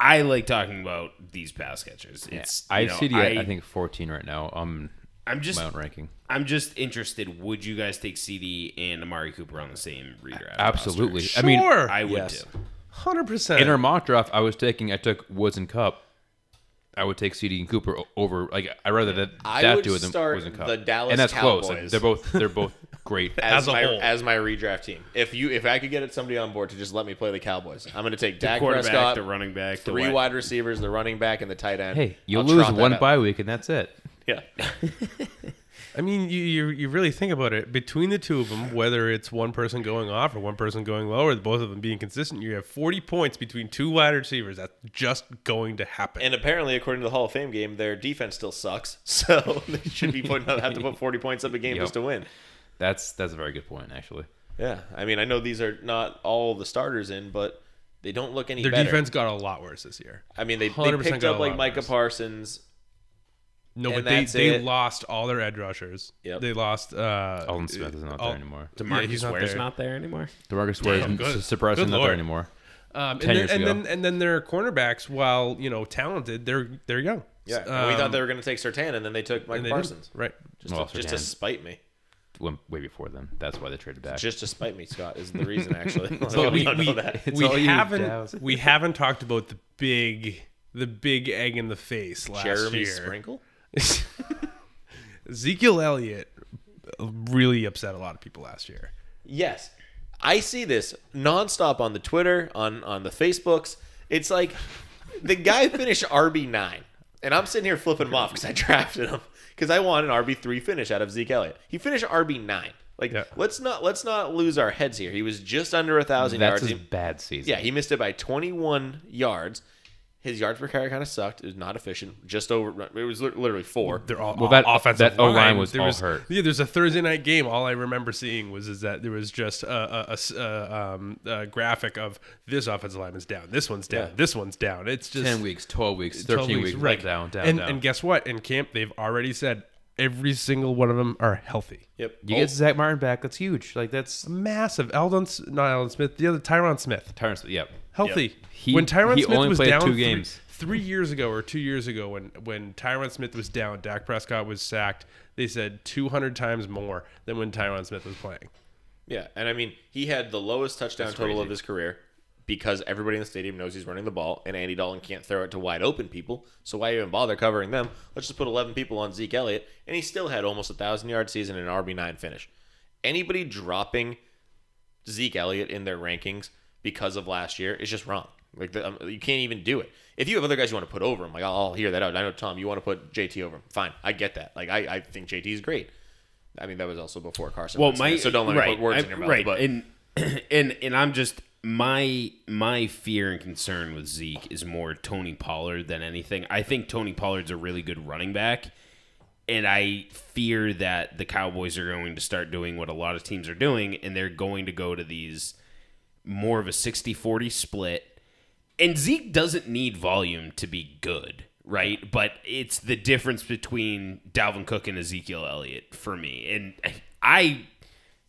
I like talking about these pass catchers. It's I have know, CD I, I think fourteen right now. Um, I'm just, my own ranking. I'm just interested. Would you guys take CD and Amari Cooper on the same redraft? Absolutely. roster? I mean, I would Yes. too. Hundred percent. in our mock draft, I was taking. I took Woods and Kupp. I would take CD and Cooper over. Like I rather that I that would do it than start Woods and Kupp. the Dallas and that's close. They're both. They're both [LAUGHS] great. as, As a my whole. as my redraft team. If you if I could get somebody on board to just let me play the Cowboys, I'm going to take Dak quarterback, Prescott, the running back, three wide- wide receivers, the running back, and the tight end. Hey, you'll lose one out. bye week, and that's it. Yeah, [LAUGHS] I mean, you, you you really think about it. Between the two of them, whether it's one person going off or one person going low, or both of them being consistent, you have 40 points between two wide receivers. That's just going to happen. and apparently, according to the Hall of Fame game, their defense still sucks. [LAUGHS] So they should be putting have to put 40 points up a game Yep. just to win. That's that's a very good point, actually. Yeah, I mean, I know these are not all the starters in, but they don't look any Their better. defense got a lot worse this year. I mean, they, they picked up like Micah worse. Parsons. No, And but they, they it. lost all their edge rushers. Yep. They lost. Uh, Aldon Smith is not Al- there anymore. Demarcus Yeah, he's not Ware's there. not there anymore. DeMarcus Ware is good. surprisingly Good not there lord. anymore. Um, 10 and, years then, and ago. then and then their cornerbacks, while you know talented, they're they're young. Yeah, and we thought Um, they were going to take Surtain, and then they took and Micah they didn't. Parsons. right? Just, Well, to, just to spite me. Went way before them. That's why they traded back. Just to spite me, Scott, is the reason, [LAUGHS] actually. [LAUGHS] But So we, we, know that. It's we haven't we haven't talked about the big the big egg in the face last Jeremy year. Sprinkle? [LAUGHS] Ezekiel Elliott really upset a lot of people last year. Yes. I see this nonstop on the Twitter, on, on the Facebooks. It's like the guy [LAUGHS] finished RB9, and I'm sitting here flipping him off because I drafted him because I want an RB3 finish out of Zeke Elliott. He finished RB9. Like, Yeah. let's not let's not lose our heads here. He was just under a thousand That's yards. his He- bad season. Yeah, he missed it by 21 yards. His yards per carry kind of sucked. It was not efficient. Just over. It was literally four. They're all Well, that- offensive that O-line line was there all hurt. Yeah, there's a Thursday night game. All I remember seeing was is that there was just a, a- a s- a, um, a graphic of this offensive lineman's down, this one's down, Yeah. this one's down. It's just ten weeks, twelve weeks, 12 thirteen weeks, right down, down, and, down. And guess what? In camp, they've already said every single one of them are healthy. Yep. you Oh, get Zach Martin back. That's huge. Like that's Massive. Aldon, S- not Aldon Smith, the other Tyron Smith, Tyron Smith. Yep. Healthy. He- when Tyron he Smith only was played down two three- games. Three, years ago or two years ago, when when Tyron Smith was down, Dak Prescott was sacked. They said 200 times more than when Tyron Smith was playing. Yeah, and I mean, he had the lowest touchdown total of his career because everybody in the stadium knows he's running the ball, and Andy Dalton can't throw it to wide open people. So why even bother covering them? Let's just put 11 people on Zeke Elliott, and he still had almost a thousand yard season and an RB nine finish. Anybody dropping Zeke Elliott in their rankings because of last year is just wrong. Like the, um, you can't even do it. If you have other guys you want to put over him, like I'll, I'll hear that out. I know Tom, you want to put JT over him. Fine, I get that. Like I, I think JT is great. I mean, that was also before Carson. Well, my so don't let right, me put words I- in your mouth. right, but and [CLEARS THROAT] and and I'm just my my fear and concern with Zeke is more Tony Pollard than anything. I think Tony Pollard's a really good running back, and I fear that the Cowboys are going to start doing what a lot of teams are doing, and they're going to go to these more of a 60-40 split. And Zeke doesn't need volume to be good, right? But it's the difference between Dalvin Cook and Ezekiel Elliott for me. And I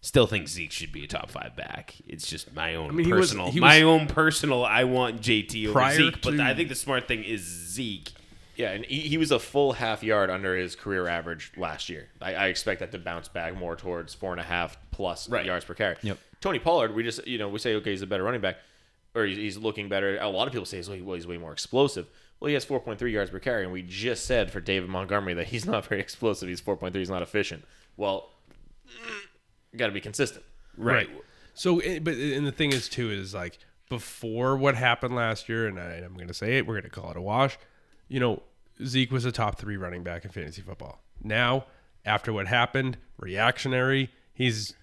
still think Zeke should be a top five back. It's just my own mean, he was- personal, he my was- own personal. I want JT over Prior Zeke, but I think the smart thing is Zeke. yeah, and he, he was a full half yard under his career average last year. I, I expect that to bounce back more towards four and a half plus Right. yards per carry. Yep. Tony Pollard, we just you know we say okay he's a better running back, or he's, he's looking better. A lot of people say he's, well, he's way more explosive. Well, he has 4.3 yards per carry, and we just said for David Montgomery that he's [LAUGHS] not very explosive. He's 4.3. He's not efficient. Well, got to be consistent. Right. So, eh, but and the thing is too is like before what happened last year, and I, I'm going to say it, we're going to call it a wash. You know, Zeke was a top three running back in fantasy football. Now, after what happened, reactionary, he's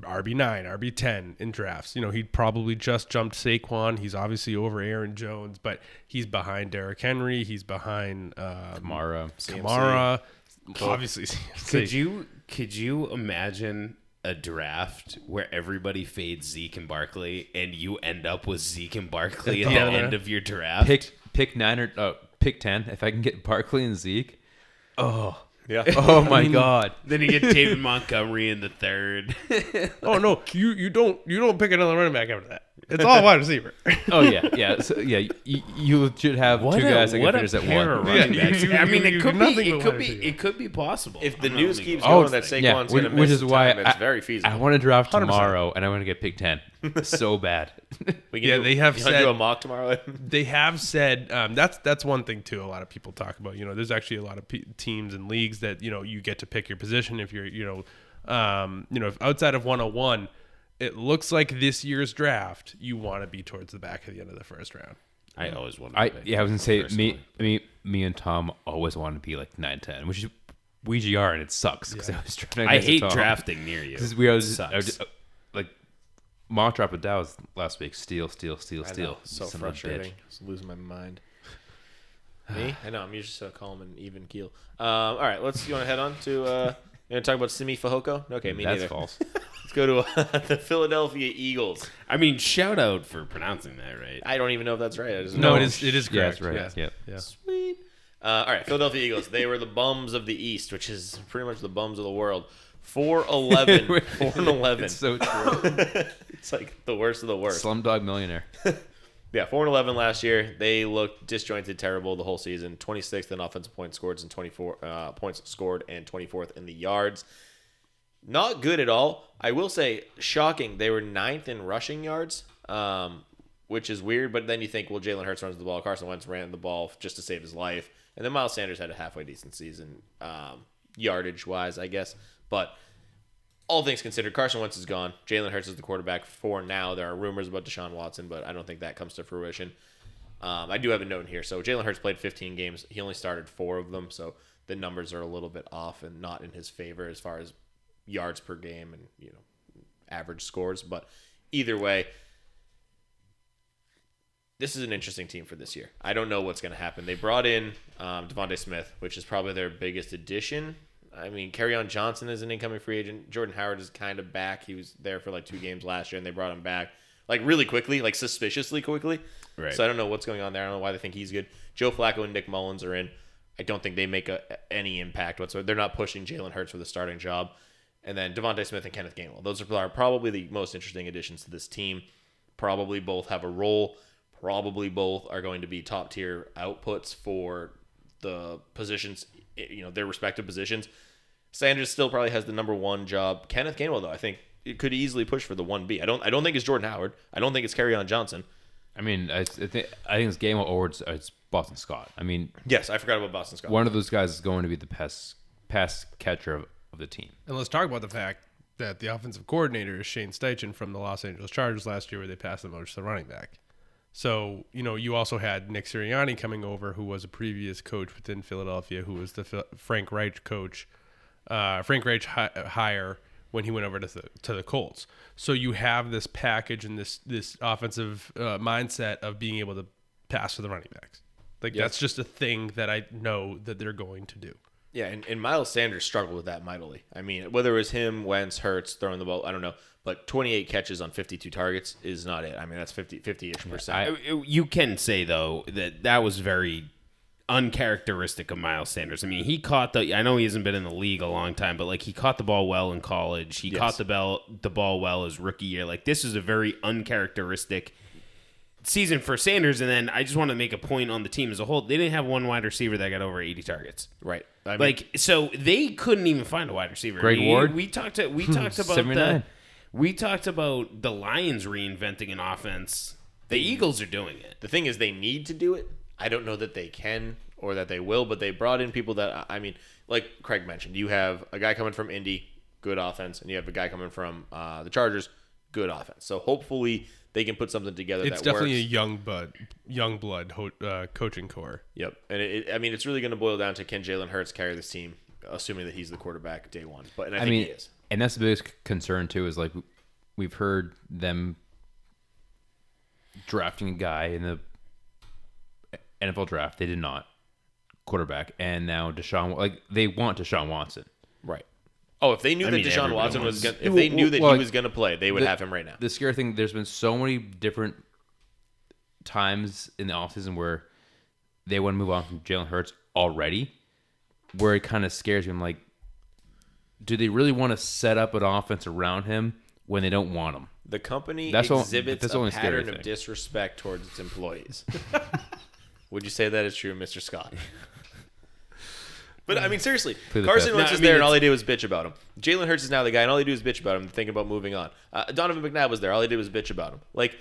RB nine, RB ten in drafts. You know, he'd probably just jumped Saquon. He's obviously over Aaron Jones, but he's behind Derrick Henry. He's behind um, Mara. Kamara. Obviously, Could you could you imagine a draft where everybody fades Zeke and Barkley, and you end up with Zeke and Barkley at the Yeah. end of your draft? Pick pick nine or uh, pick ten. If I can get Barkley and Zeke. Yeah. [LAUGHS] Oh my god. Then you get David Montgomery in the third. [LAUGHS] Oh no, [LAUGHS] you you don't you don't pick another running back after that. It's all wide receiver. [LAUGHS] Oh yeah, yeah, so, yeah. You, you should have two guys that can finish at pair of one. running Yeah, backs. you- I mean, you- it could nothing be. but It could be. receiver. It could be possible. If the I'm news only keeps going- Oh, that Saquon's yeah, going to which, miss which is why time, it's I, very feasible. I want to draft 100%. tomorrow, and I want to get pick ten so [LAUGHS] bad. we can Yeah, do, they have you wanna said- do a mock tomorrow. [LAUGHS] they have said um, that's that's one thing too. A lot of people talk about. You know, there's actually a lot of pe teams and leagues that you know you get to pick your position if you're you know Um, you know, if outside of 101, it looks like this year's draft, you want to be towards the back of the end of the first round. I always wanted. I to pick yeah, I was gonna say personally. me, me, me and Tom always want to be like nine ten, which is we are, and it sucks because I was trying. I hate drafting near you. Because we always Sucks. I was, uh, like mock drop with Dow was last week. Steal, steal, steal, I know, steal. so Son of a bitch. frustrating. Just losing my mind. [SIGHS] Me? I know. I'm usually so calm and even keel. Um, all right, let's. You want to head on to? Uh, you want to talk about Simi Fehoko? Okay, me That's neither. false. [LAUGHS] Let's go to uh, [LAUGHS] the Philadelphia Eagles. I mean, shout out for pronouncing that right. I don't even know if that's right. I just No, know. it is. It is Yeah, correct. that's right. Yeah. Yep. Yeah. Sweet. Uh, all right, Philadelphia Eagles. They were the bums of the East, which is pretty much the bums of the world. 4 11. [LAUGHS] 4 and 11. It's so true. [LAUGHS] it's like the worst of the worst. Slumdog Millionaire. Yeah, 4 and 11 last year. They looked disjointed, terrible the whole season. 26th in offensive points scored and 24 uh, points scored and 24th in the yards. Not good at all. I will say, shocking. They were ninth in rushing yards, um, which is weird. But then you think, well, Jalen Hurts runs the ball. Carson Wentz ran the ball just to save his life. And then Miles Sanders had a halfway decent season, um, yardage wise, I guess. But all things considered, Carson Wentz is gone. Jalen Hurts is the quarterback for now. There are rumors about Deshaun Watson, but I don't think that comes to fruition. Um, I do have a note in here. So Jalen Hurts played 15 games. He only started four of them, so the numbers are a little bit off and not in his favor as far as yards per game and you know average scores. But either way, this is an interesting team for this year. I don't know what's going to happen. They brought in um, DeVonta Smith, which is probably their biggest addition. I mean, on Johnson is an incoming free agent. Jordan Howard is kind of back. He was there for like two games last year, and they brought him back like really quickly, like suspiciously quickly. Right. So I don't know what's going on there. I don't know why they think he's good. Joe Flacco and Nick Mullens are in. I don't think they make a, any impact whatsoever. They're not pushing Jalen Hurts for the starting job. And then DeVonta Smith and Kenneth Gainwell. Those are probably the most interesting additions to this team. Probably both have a role. Probably both are going to be top tier outputs for the positions, eh, you know, their respective positions. Sanders still probably has the number one job. Kenneth Gainwell, though, I think it could easily push for the one B. I don't. I don't think it's Jordan Howard. I don't think it's Kerryon Johnson. I mean, I, I think I think it's game or it's, it's Boston Scott. I mean, Yes, I forgot about Boston Scott. one of those guys is going to be the pass pass catcher of, of the team. And let's talk about the fact that the offensive coordinator is Shane Steichen from the Los Angeles Chargers last year, where they passed him over to the running back. So you know, you also had Nick Sirianni coming over, who was a previous coach within Philadelphia, who was the Phil- Frank Reich coach, uh, Frank Reich hi- hire when he went over to the to the Colts. So you have this package and this this offensive uh, mindset of being able to pass to the running backs. Like that's just a thing that I know that they're going to do. Yeah, and, and Miles Sanders struggled with that mightily. I mean, whether it was him, Wentz, Hurts, throwing the ball, I don't know. But 28 catches on 52 targets is not it. I mean, that's 50 50-ish percent. I- you can say though that that was very uncharacteristic of Miles Sanders. I mean, he caught the. I know he hasn't been in the league a long time, but like he caught the ball well in college. He caught the ball the ball well his rookie year. Like this is a very uncharacteristic season for Sanders. And then I just want to make a point on the team as a whole. They didn't have one wide receiver that got over 80 targets. right. I mean, Like so, they couldn't even find a wide receiver. Greg we, Ward? We talked. To, we talked about the. We talked about the Lions reinventing an offense. The Eagles are doing it. the thing is, they need to do it. I don't know that they can or that they will, but they brought in people that, I mean, like Craig mentioned, you have a guy coming from Indy, good offense, and you have a guy coming from uh, the Chargers, good offense. So hopefully they can put something together It's that definitely works. a young bud, young blood ho- uh, coaching core. Yep, and it, it, I mean, it's really going to boil down to can Jalen Hurts carry this team, assuming that he's the quarterback day one. But and I, I think mean, he is. and that's the biggest concern too. Is like we've heard them drafting a guy in the NFL draft. They did not quarterback, and now Deshaun. Like they want Deshaun Watson. Right. Oh, if they knew I that mean, Deshaun everybody Watson was, wants- gonna, if they Well, knew that well, he was going to play, they would the- have him right now. The scary thing, there's been so many different times in the offseason where they want to move on from Jalen Hurts already, where it kind of scares me. I'm like, do they really want to set up an offense around him when they don't want him? The company That's all- exhibits that's a only scary pattern of thing. disrespect towards its employees. [LAUGHS] Would you say that is true, Mr. Scott? [LAUGHS] But I mean, seriously, Plead the Carson fifth. Wentz No, was I mean, there, and all it's- they did was bitch about him. Jalen Hurts is now the guy, and all they do is bitch about him. They're thinking about moving on. Uh, Donovan McNabb was there. All they did was bitch about him. Like,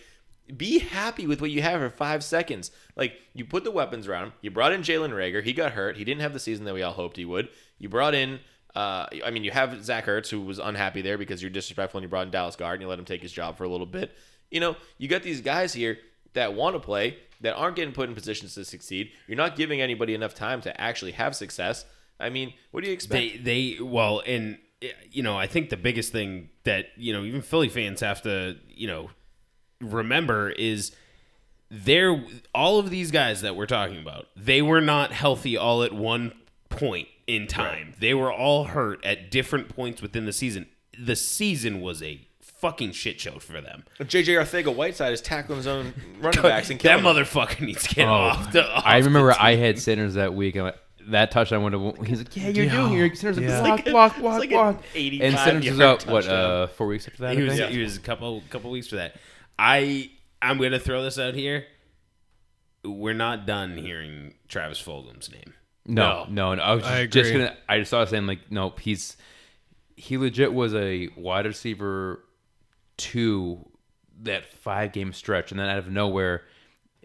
be happy with what you have for five seconds. Like, you put the weapons around him. You brought in Jalen Reagor. He got hurt. He didn't have the season that we all hoped he would. You brought in Uh, I mean, you have Zach Ertz, who was unhappy there because you're disrespectful and you brought in Dallas Goedert and you let him take his job for a little bit. You know, you got these guys here that want to play, that aren't getting put in positions to succeed. You're not giving anybody enough time to actually have success. I mean, what do you expect? They they well, and eh, you know, I think the biggest thing that you know even Philly fans have to you know remember is they're all of these guys that we're talking about. They were not healthy all at one point in time. They were all hurt at different points within the season. The season was a fucking shit show for them. JJ Arcega-Whiteside is tackling his own [LAUGHS] running backs and that killing them. motherfucker needs to get Oh, off. The, off I the remember team. I had Sanders that week. And that touchdown went to. He's like, "Yeah, you're doing it. You're Yeah. like, It's block, like a- block, it's block, like an block." 85 And Sanders was yard out what uh, four weeks after that. he was think? he was a couple couple weeks for that. I I'm gonna throw this out here. We're not done hearing Travis Fulgham's name. No, no, no. I was I just agree. gonna. I just saw saying like, nope. He's he legit was a wide receiver two that five game stretch, and then out of nowhere,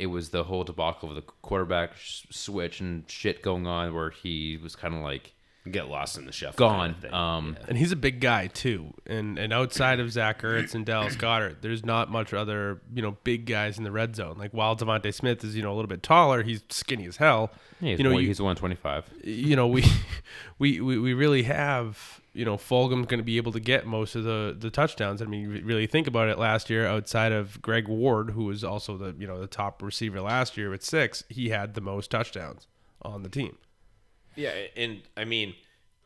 it was the whole debacle of the quarterback sh- switch and shit going on, where he was kind of like Get lost in the shuffle. gone. kind of thing. um, And he's a big guy too. And and outside of Zach Ertz and Dallas Goedert, there's not much other you know big guys in the red zone. Like while DeVonta Smith is you know a little bit taller, he's skinny as hell. yeah, he's, you know one, you, he's one twenty five. you know we [LAUGHS] we we, we really have you know Fulgham's going to be able to get most of the the touchdowns. I mean, you really think about it. Last year, outside of Greg Ward, who was also the you know the top receiver last year with six, he had the most touchdowns on the team. Yeah, and I mean,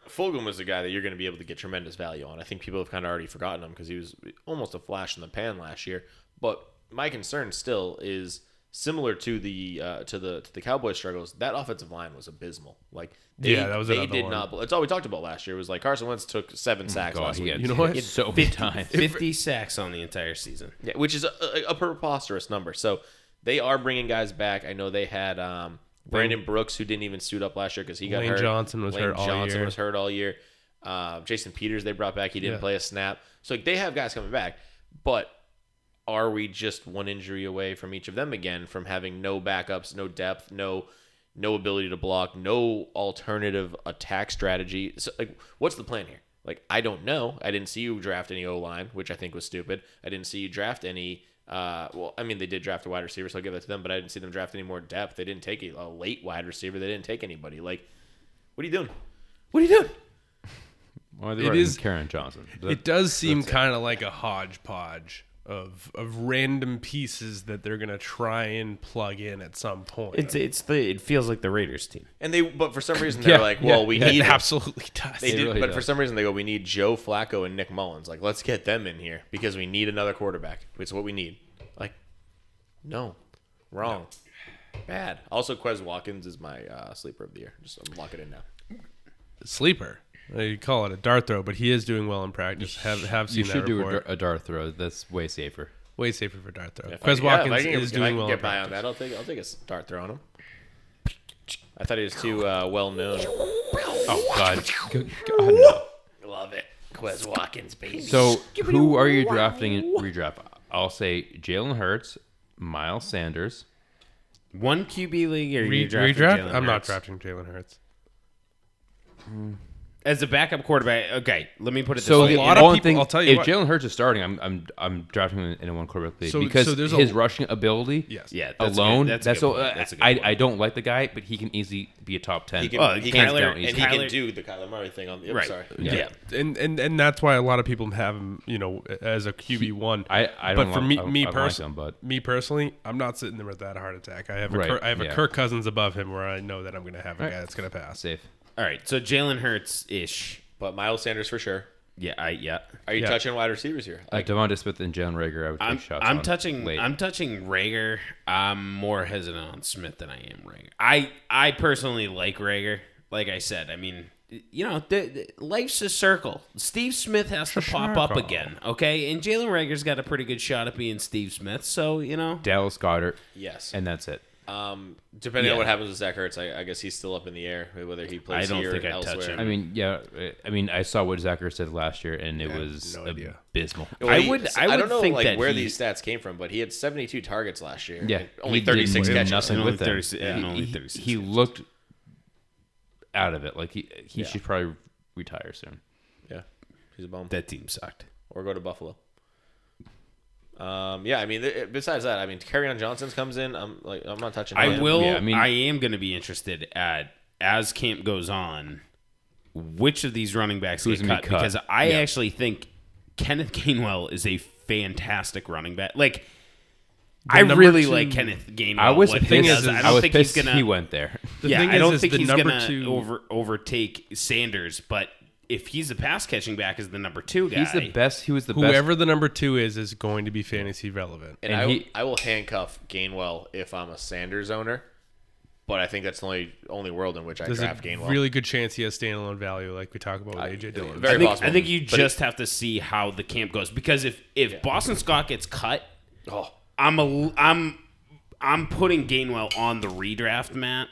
Fulgham was a guy that you're going to be able to get tremendous value on. I think people have kind of already forgotten him because he was almost a flash in the pan last year. But my concern still is similar to the uh, to the to the Cowboys struggles. That offensive line was abysmal. Like they, Yeah, that was they did one. not. It's all we talked about last year. Was like Carson Wentz took seven sacks God, last he week. had You know what? hit so many times. Fifty sacks on the entire season. Yeah, which is a, a, a preposterous number. So they are bringing guys back. I know they had um, Brandon Brooks, who didn't even suit up last year because he got Lane hurt. Johnson was Lane hurt all Johnson year. was hurt all year. Uh, Jason Peters they brought back. He didn't Yeah. play a snap. So like, they have guys coming back, but are we just one injury away from each of them again from having no backups, no depth, no no ability to block, no alternative attack strategy? So like, what's the plan here? Like, I don't know. I didn't see you draft any O line, which I think was stupid. I didn't see you draft any. Uh, well, I mean, they did draft a wide receiver, so I'll give that to them. But I didn't see them draft any more depth. They didn't take a, a late wide receiver. They didn't take anybody. Like, what are you doing? What are you doing? Well, It they brought is- Kerryon Johnson. That- It does seem kind of like a hodgepodge of of random pieces that they're gonna try and plug in at some point. It's it's the it feels like the Raiders team. And they, but for some reason, [LAUGHS] they're Yeah, like, well, yeah, we yeah. need it absolutely does. They It did, really but for some reason they go, we need Joe Flacco and Nick Mullens. Like, let's get them in here because we need another quarterback. It's what we need. Like, no, wrong, bad. Also, Quez Watkins is my uh, sleeper of the year. Just I'm lock it in now. Sleeper. You call it a dart throw, but he is doing well in practice. Have have you seen should that do a, report. dar- a dart throw. That's way safer. Way safer for dart throw. If I- Quez Watkins I can, is if I doing can well. Get in by on that. I'll take. I'll take a start throw on him. I thought he was too uh, well known. Oh God, God no. Love it, Quez Watkins, baby. So who are you drafting in redraft? I'll say Jalen Hurts, Miles Sanders. One QB league or Re- you drafting redraft? Jalen I'm not drafting Jalen Hurts. As a backup quarterback. Okay, let me put it this So way. the lot of one people- thing, I'll tell you if what. Jalen Hurts is starting, I'm I'm I'm drafting him in a one quarterback league So- because so there's a- his rushing ability. Yes. yeah, that's alone. good- that's, that's a good all- That's a good I point. I don't like the guy, but he can easily be a top ten. he can, Oh, he Kyler- down, and he Kyler- can do the Kyler Murray thing on. Yep, Right. Sorry. Yeah. And and and that's why a lot of people have him, you know, as a QB one. I I don't but for like- me, I- me I like personally, him, but me personally, I'm not sitting there with that heart attack. I have a Right, Kirk, I have a. Kirk Cousins above him, where I know that I'm going to have a guy that's going to pass. safe. All right, so Jalen Hurts ish. But Miles Sanders for sure. Yeah, I yeah. Are you Yeah. touching wide receivers here? Uh, DeVonta Smith and Jalen Reagor, I would take I'm, shots. I'm on touching late. I'm touching Rager. I'm more hesitant on Smith than I am Reagor. I I personally like Reagor. Like I said, I mean, you know, the, the- life's a circle. Steve Smith has to pop up again, okay? And Jalen Reagor's got a pretty good shot at being Steve Smith. So you know, Dallas Goedert, Yes. and that's it. Um, depending on what happens with Zach Ertz, I, I guess he's still up in the air whether he plays I don't here think or I'd touch elsewhere. him. I mean, yeah. I mean, I saw what Zachary said last year, and it Yeah, was no abysmal. Well, I he- would- I don't know think like that where he- these stats came from, but he had 72 targets last year. Yeah, and only 36 catches. nothing And with only them. 36 and only He- 36 He catches. looked out of it. Like he he Yeah. should probably retire soon. Yeah, he's a bum. That team sucked. Or go to Buffalo. Um, yeah, I mean, th- besides that, I mean, Kerryon Johnson's comes in. I'm like, I'm not touching. I him. will. Yeah, I I, mean- I am going to be interested at as camp goes on, which of these running backs Who's get gonna cut, cut. because I Yeah. actually think Kenneth Gainwell is a fantastic running back. Like. I really two- like Kenneth Gainwell. I was what he pissed. does. is- I I don't was think he's gonna. he went there. The yeah, thing I don't is think the he's gonna two. over overtake Sanders. But if he's a pass catching back as the number two guy, He's the best. He was the best. whoever the number two is is going to be fantasy relevant. and, and I, he- I will handcuff Gainwell if I'm a Sanders owner. But I think that's the only only world in which I There's a draft Gainwell. really good chance he has standalone value, like we talk about with I- AJ Dillon. very I think, possible. I think you But just have to see how the camp goes because if if Yeah. Boston Scott gets cut, oh, I'm a I'm I'm putting Gainwell on the redraft map,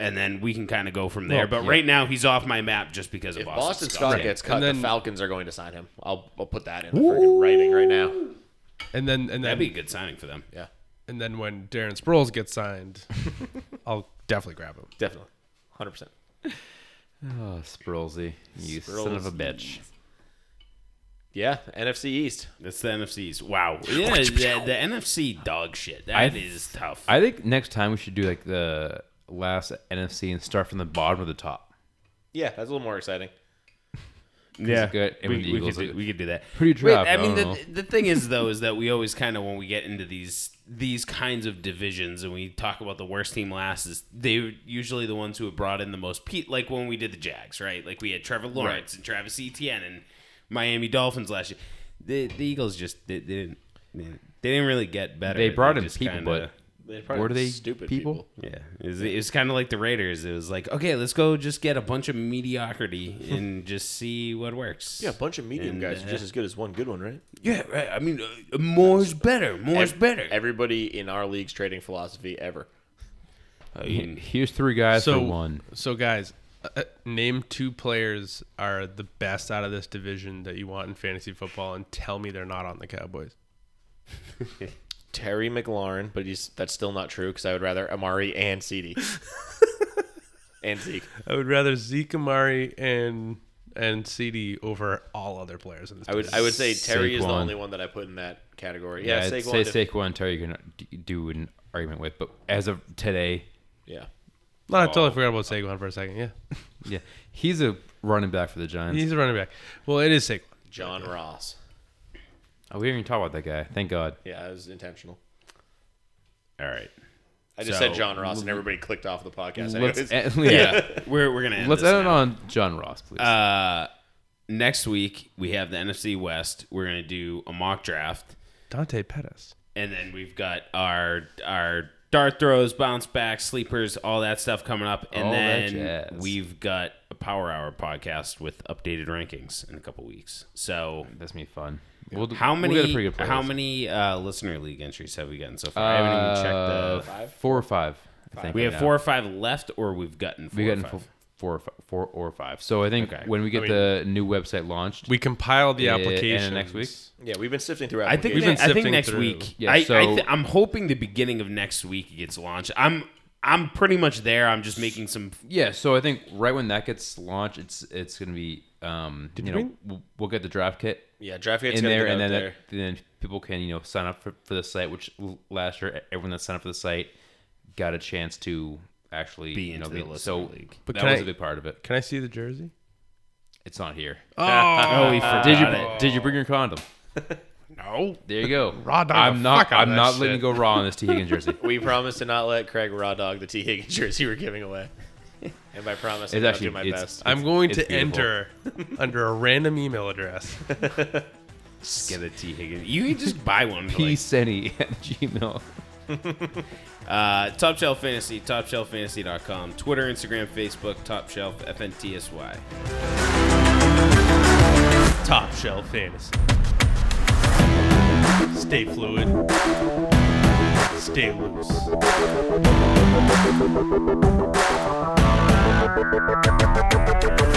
and then we can kind of go from there. Well, but yeah. right now he's off my map just because of if Boston, Boston Scott. Scott gets cut, then- the Falcons are going to sign him. I'll I'll put that in the freaking writing right now. And then and That'd be a good signing for them. Yeah, and then when Darren Sproles gets signed, [LAUGHS] I'll definitely grab him. definitely, hundred percent. Ah, oh, Sproulsy, you son of a bitch. Yeah, NFC East. That's the NFC's. Wow. [LAUGHS] Yeah, the, the NFC dog shit. That I- is tough. I think next time we should do like the last NFC and start from the bottom to the top. Yeah, that's a little more exciting. yeah, good. And We, the we Eagles, could do, we could do that. Pretty draft, I I mean, the, the thing is though is that we always kind of when we get into these these kinds of divisions and we talk about the worst team last is they're usually the ones who have brought in the most pe- like when we did the Jags, right? Like we had Trevor Lawrence and Travis Etienne and Miami Dolphins last year. The, the Eagles just they, they didn't they didn't really get better. They brought in people, kinda- They're Were they stupid people? yeah, it was, was kind of like the Raiders. It was like, okay, let's go just get a bunch of mediocrity [LAUGHS] and just see what works. Yeah, a bunch of medium And, guys are uh, just as good as one good one, right? Yeah, right. I mean, uh, more's better. More's Ev- better. Everybody in our league's trading philosophy ever. I mean, Here's three guys So for one. So guys, uh, name two players are the best out of this division that you want in fantasy football, and tell me they're not on the Cowboys. [LAUGHS] Terry McLaurin, but he's that's still not true because I would rather Amari and CeeDee [LAUGHS] and Zeke. I would rather Zeke Amari and and CeeDee over all other players in this. I would I would say Terry is the Saquon. only one that I put in that category. Yeah, Yeah, I'd Saquon. say if- Saquon and Terry you can d- do an argument with, but as of today, yeah, No, I totally oh. forgot about Saquon for a second. Yeah, [LAUGHS] yeah, he's a running back for the Giants. he's a running back. Well, it is Saquon. John Ross. Oh, we didn't even talk about that guy. Thank God. Yeah, it was intentional. all right. I just So- said John Ross, and everybody clicked off the podcast. Let's end, [LAUGHS] yeah. Yeah, [LAUGHS] we're we're gonna end Let's this end it now. on John Ross, please. Uh, next week we have the NFC West. We're gonna do a mock draft, Dante Pettis. and then we've got our our dart throws, bounce back, sleepers, all that stuff coming up, and All that then jazz. we've got a Power Hour podcast with updated rankings in a couple weeks. So That's gonna be fun. We'll, How we'll many? get a pretty good how many uh, listener league entries have we gotten so far? I haven't even Uh, checked the. Five? Four or five. I think We have right four now. or five left, or we've gotten four. We or got five? four, four, or fi- four or five. So I think Okay. when we get I mean- the new website launched, We compiled the application next week? yeah, we've been sifting through. I think We've been I think next through. week. Yeah, I, so- I th- I'm hoping the beginning of next week it gets launched. I'm I'm pretty much there. I'm just making some. yeah. So I think right when that gets launched, it's it's gonna be um you you know bring- we'll, we'll get the draft kit yeah, draft gate's in there, and then there. that, then people can you know sign up for, for the site. Which last year everyone that signed up for the site got a chance to actually Be you know into the be- listener so league. But that was I- a big part of it. Can I see the jersey? It's not here. Oh, [LAUGHS] we forgot did you it. did you bring your condom? [LAUGHS] No. There you go. [LAUGHS] Raw dog I'm not. fuck I'm not shit. letting you go raw on this Tee Higgins jersey. We promised to not let Craig raw dog the Tee Higgins jersey we're giving away. And by promise, It's I'll actually- do my it's- best. I'm going it's to enter [LAUGHS] under a random email address. Just get a Tee Higgins. You can just buy one. For like, psenny at gmail. [LAUGHS] uh, Top Shelf Fantasy, TopShelfFantasy.com, Twitter, Instagram, Facebook, Top Shelf FNTSY. Top shelf fantasy. Stay fluid. Stay loose. Thank you.